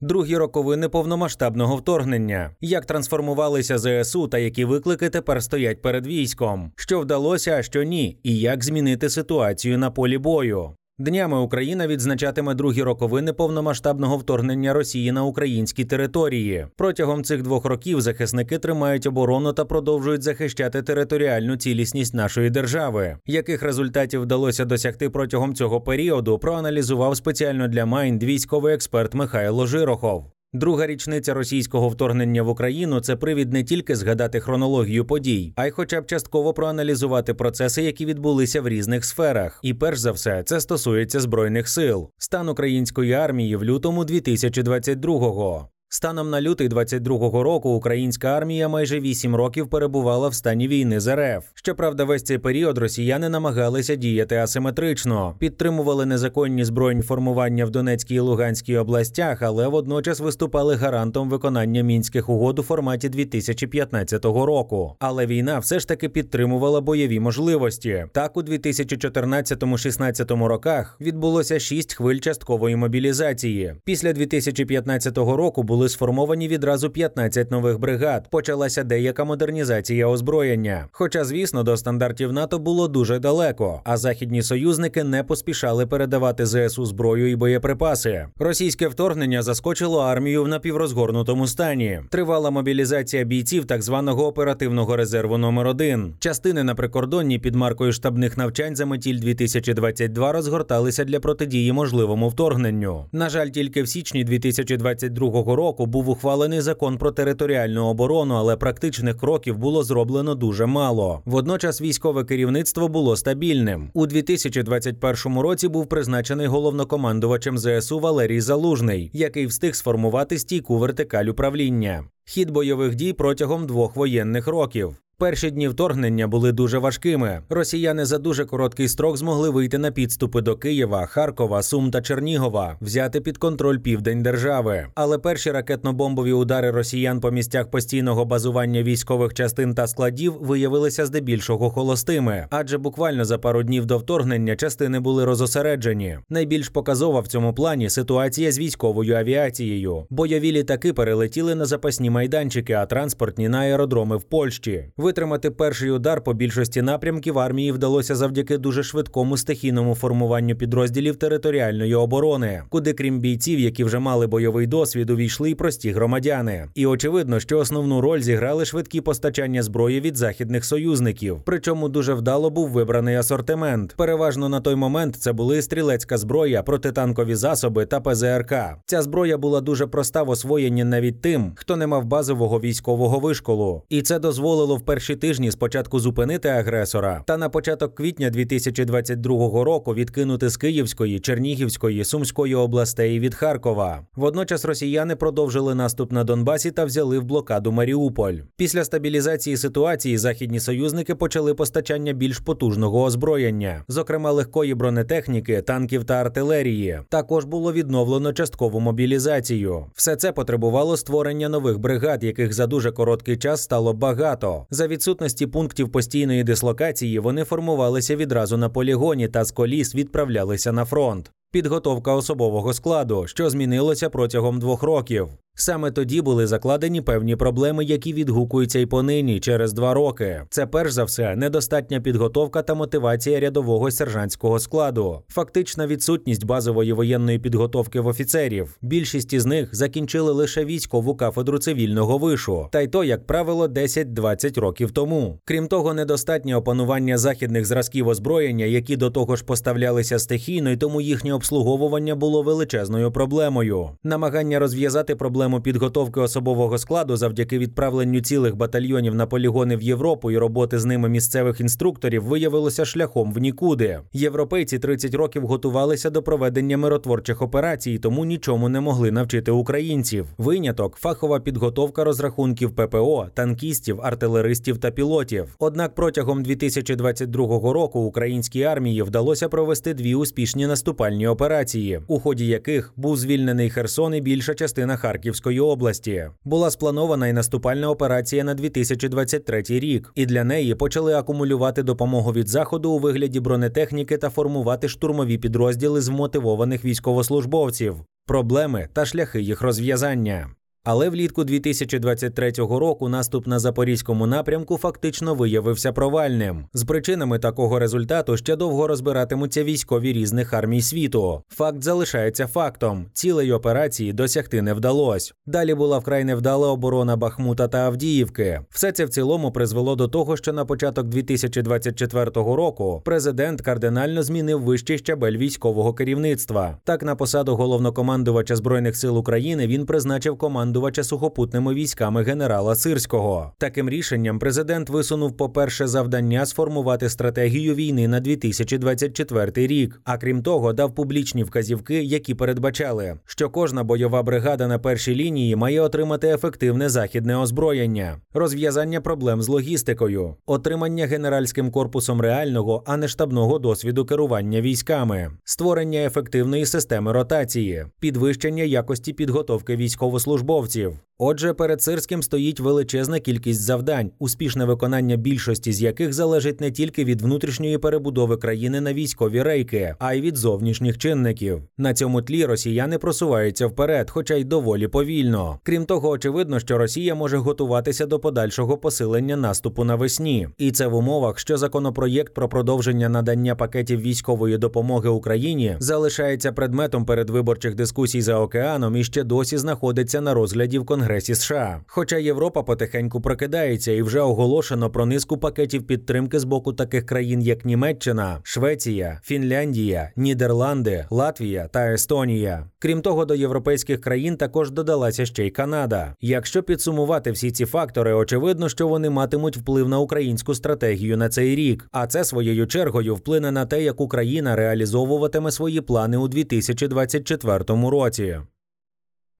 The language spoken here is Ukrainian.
Другі роковини повномасштабного вторгнення, як трансформувалися ЗСУ та які виклики тепер стоять перед військом, що вдалося, а що ні, і як змінити ситуацію на полі бою. Днями Україна відзначатиме другі роковини повномасштабного вторгнення Росії на українські території. Протягом цих двох років захисники тримають оборону та продовжують захищати територіальну цілісність нашої держави. Яких результатів вдалося досягти протягом цього періоду, проаналізував спеціально для Майнд військовий експерт Михайло Жирохов. Друга річниця російського вторгнення в Україну це привід не тільки згадати хронологію подій, а й, хоча б частково проаналізувати процеси, які відбулися в різних сферах. І перш за все, це стосується збройних сил, стан української армії в лютому 2022-го. Станом на лютий 22-го року українська армія майже 8 років перебувала в стані війни з РФ. Щоправда, весь цей період росіяни намагалися діяти асиметрично, підтримували незаконні збройні формування в Донецькій і Луганській областях, але водночас виступали гарантом виконання мінських угод у форматі 2015 року. Але війна все ж таки підтримувала бойові можливості. Так, у 2014-16 роках відбулося 6 хвиль часткової мобілізації. Після 2015 року були були сформовані відразу 15 нових бригад. Почалася деяка модернізація озброєння. Хоча, звісно, до стандартів НАТО було дуже далеко, а західні союзники не поспішали передавати ЗСУ зброю і боєприпаси. Російське вторгнення заскочило армію в напіврозгорнутому стані. Тривала мобілізація бійців так званого оперативного резерву номер 1 Частини на прикордонні під маркою штабних навчань за метіль 2022 розгорталися для протидії можливому вторгненню. На жаль, тільки в січні 2022 року року був ухвалений закон про територіальну оборону, але практичних кроків було зроблено дуже мало. Водночас військове керівництво було стабільним. У 2021 році був призначений головнокомандувачем ЗСУ Валерій Залужний, який встиг сформувати стійку вертикаль управління. Хід бойових дій протягом двох воєнних років. Перші дні вторгнення були дуже важкими. Росіяни за дуже короткий строк змогли вийти на підступи до Києва, Харкова, Сум та Чернігова, взяти під контроль південь держави. Але перші ракетно-бомбові удари росіян по місцях постійного базування військових частин та складів виявилися здебільшого холостими, адже буквально за пару днів до вторгнення частини були розосереджені. Найбільш показова в цьому плані ситуація з військовою авіацією. Бойові літаки перелетіли на запасні майданчики, а транспортні на аеродроми в Польщі. Витримати перший удар по більшості напрямків армії вдалося завдяки дуже швидкому стихійному формуванню підрозділів територіальної оборони, куди, крім бійців, які вже мали бойовий досвід, увійшли й прості громадяни. І очевидно, що основну роль зіграли швидкі постачання зброї від західних союзників. Причому дуже вдало був вибраний асортимент. Переважно на той момент це були стрілецька зброя, протитанкові засоби та ПЗРК. Ця зброя була дуже проста в освоєнні навіть тим, хто не мав базового військового вишколу, і це дозволило в перші тижні спочатку зупинити агресора, та на початок квітня 2022 року відкинути з Київської, Чернігівської, Сумської областей від Харкова. Водночас росіяни продовжили наступ на Донбасі та взяли в блокаду Маріуполь. Після стабілізації ситуації західні союзники почали постачання більш потужного озброєння, зокрема легкої бронетехніки, танків та артилерії. Також було відновлено часткову мобілізацію. Все це потребувало створення нових бригад, яких за дуже короткий час стало багато. За відсутності пунктів постійної дислокації вони формувалися відразу на полігоні та з коліс відправлялися на фронт. Підготовка особового складу, що змінилося протягом двох років. Саме тоді були закладені певні проблеми, які відгукуються й понині через два роки. Це перш за все недостатня підготовка та мотивація рядового сержантського складу, фактична відсутність базової воєнної підготовки в офіцерів. Більшість із них закінчили лише військову кафедру цивільного вишу, та й то, як правило, 10-20 років тому. Крім того, недостатнє опанування західних зразків озброєння, які до того ж поставлялися стихійно, і тому їхнє обслуговування було величезною проблемою. Намагання розв'язати проблему проблему підготовки особового складу завдяки відправленню цілих батальйонів на полігони в Європу і роботи з ними місцевих інструкторів виявилося шляхом в нікуди. Європейці 30 років готувалися до проведення миротворчих операцій, тому нічому не могли навчити українців. Виняток фахова підготовка розрахунків ППО, танкістів, артилеристів та пілотів. Однак протягом 2022 року українській армії вдалося провести дві успішні наступальні операції, у ході яких був звільнений Херсон і більша частина Харківської Харківської області. Була спланована і наступальна операція на 2023 рік, і для неї почали акумулювати допомогу від заходу у вигляді бронетехніки та формувати штурмові підрозділи з вмотивованих військовослужбовців, проблеми та шляхи їх розв'язання. Але влітку 2023 року наступ на запорізькому напрямку фактично виявився провальним. З причинами такого результату ще довго розбиратимуться військові різних армій світу. Факт залишається фактом: цілої операції досягти не вдалося. Далі була вкрай невдала оборона Бахмута та Авдіївки. Все це в цілому призвело до того, що на початок 2024 року президент кардинально змінив вищий щабель військового керівництва. Так на посаду головнокомандувача збройних сил України він призначив команду командувача сухопутними військами генерала Сирського. Таким рішенням президент висунув, по-перше, завдання сформувати стратегію війни на 2024 рік. А крім того, дав публічні вказівки, які передбачали, що кожна бойова бригада на першій лінії має отримати ефективне західне озброєння, розв'язання проблем з логістикою, отримання генеральським корпусом реального, а не штабного досвіду керування військами, створення ефективної системи ротації, підвищення якості підготовки військовослужбовців службовців. Отже, перед Сирським стоїть величезна кількість завдань, успішне виконання більшості з яких залежить не тільки від внутрішньої перебудови країни на військові рейки, а й від зовнішніх чинників. На цьому тлі росіяни просуваються вперед, хоча й доволі повільно. Крім того, очевидно, що Росія може готуватися до подальшого посилення наступу навесні, і це в умовах, що законопроєкт про продовження надання пакетів військової допомоги Україні залишається предметом передвиборчих дискусій за океаном і ще досі знаходиться на розгляді Конгресі США. Хоча Європа потихеньку прокидається і вже оголошено про низку пакетів підтримки з боку таких країн, як Німеччина, Швеція, Фінляндія, Нідерланди, Латвія та Естонія. Крім того, до європейських країн також додалася ще й Канада. Якщо підсумувати всі ці фактори, очевидно, що вони матимуть вплив на українську стратегію на цей рік, а це своєю чергою вплине на те, як Україна реалізовуватиме свої плани у 2024 році.